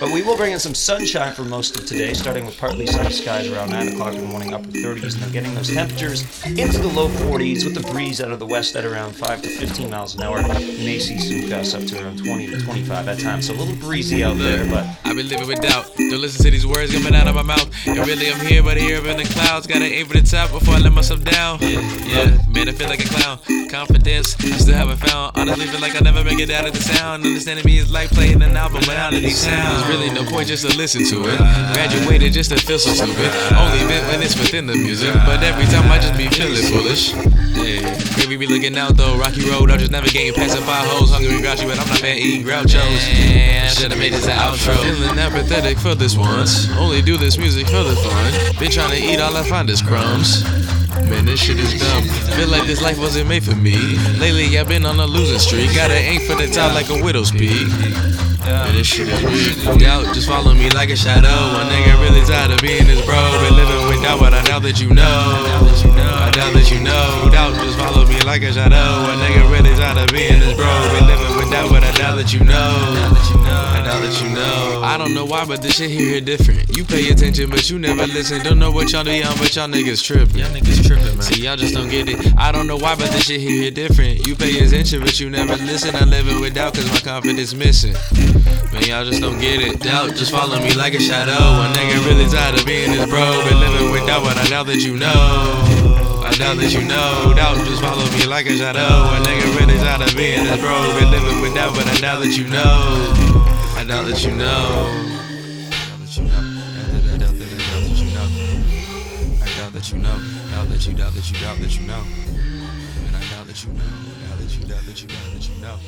But we will bring in some sunshine for most of today, starting with partly sunny skies around 9 o'clock in the morning, upper 30s, and then getting those temperatures into the low 40s with the breeze out of the west at around 5 to 15 miles an hour. You may see some gusts up to around 20 to 25 at times, so a little breezy out there, but I've been living with doubt. Don't listen to these words coming out of my mouth. And really, I'm here, but here up in the clouds. Gotta aim for the top before I let myself down. Yeah, yeah. Man, I feel like a clown. Confidence, I still haven't found. Honestly, feel like I never make it out of the sound. Understanding me is like playing an album without any sounds. There's really no point just to listen to it. Graduated just to feel so stupid. Only bit when it's within the music. But every time I just be feeling foolish. Hey, baby be looking out though. Rocky road, I'm just navigating past the potholes. Hungry grouchy, but I'm not fan eating grouchos. I should've made this an outro. Feeling apathetic for this once. Only do this music for the fun. Been trying to eat all I find is crumbs. Man, this shit is dumb. Feel like this life wasn't made for me. Lately, I've been on a losing streak. Gotta aim for the top like a widow's peak. Man, this shit is weird. Doubt just follow me like a shadow. A nigga really tired of being this bro. Been living with doubt, but I doubt that you know. I doubt that you know. Doubt just follow me like a shadow. A nigga really tired of being this but I that you know. I that you know. I don't know why, but this shit here hit different. You pay attention, but you never listen. Don't know what y'all be on, but y'all niggas tripping. Y'all niggas tripping, man. See, y'all just don't get it. I don't know why, but this shit here hit different. You pay attention, but you never listen. I'm living with doubt, cause my confidence missing. Man, y'all just don't get it. Doubt just follow me like a shadow. A nigga really tired of being this bro. Been living with doubt, but I doubt that you know. Doubt that you know. Doubt just follow me like a shadow. A nigga really tired of being this bro. Been living with doubt, but I doubt that you know. I doubt that you know. That you know. I doubt that I doubt that you know. I doubt that you know. Doubt that you doubt that you doubt that you know. And I that you that you that you doubt that you know.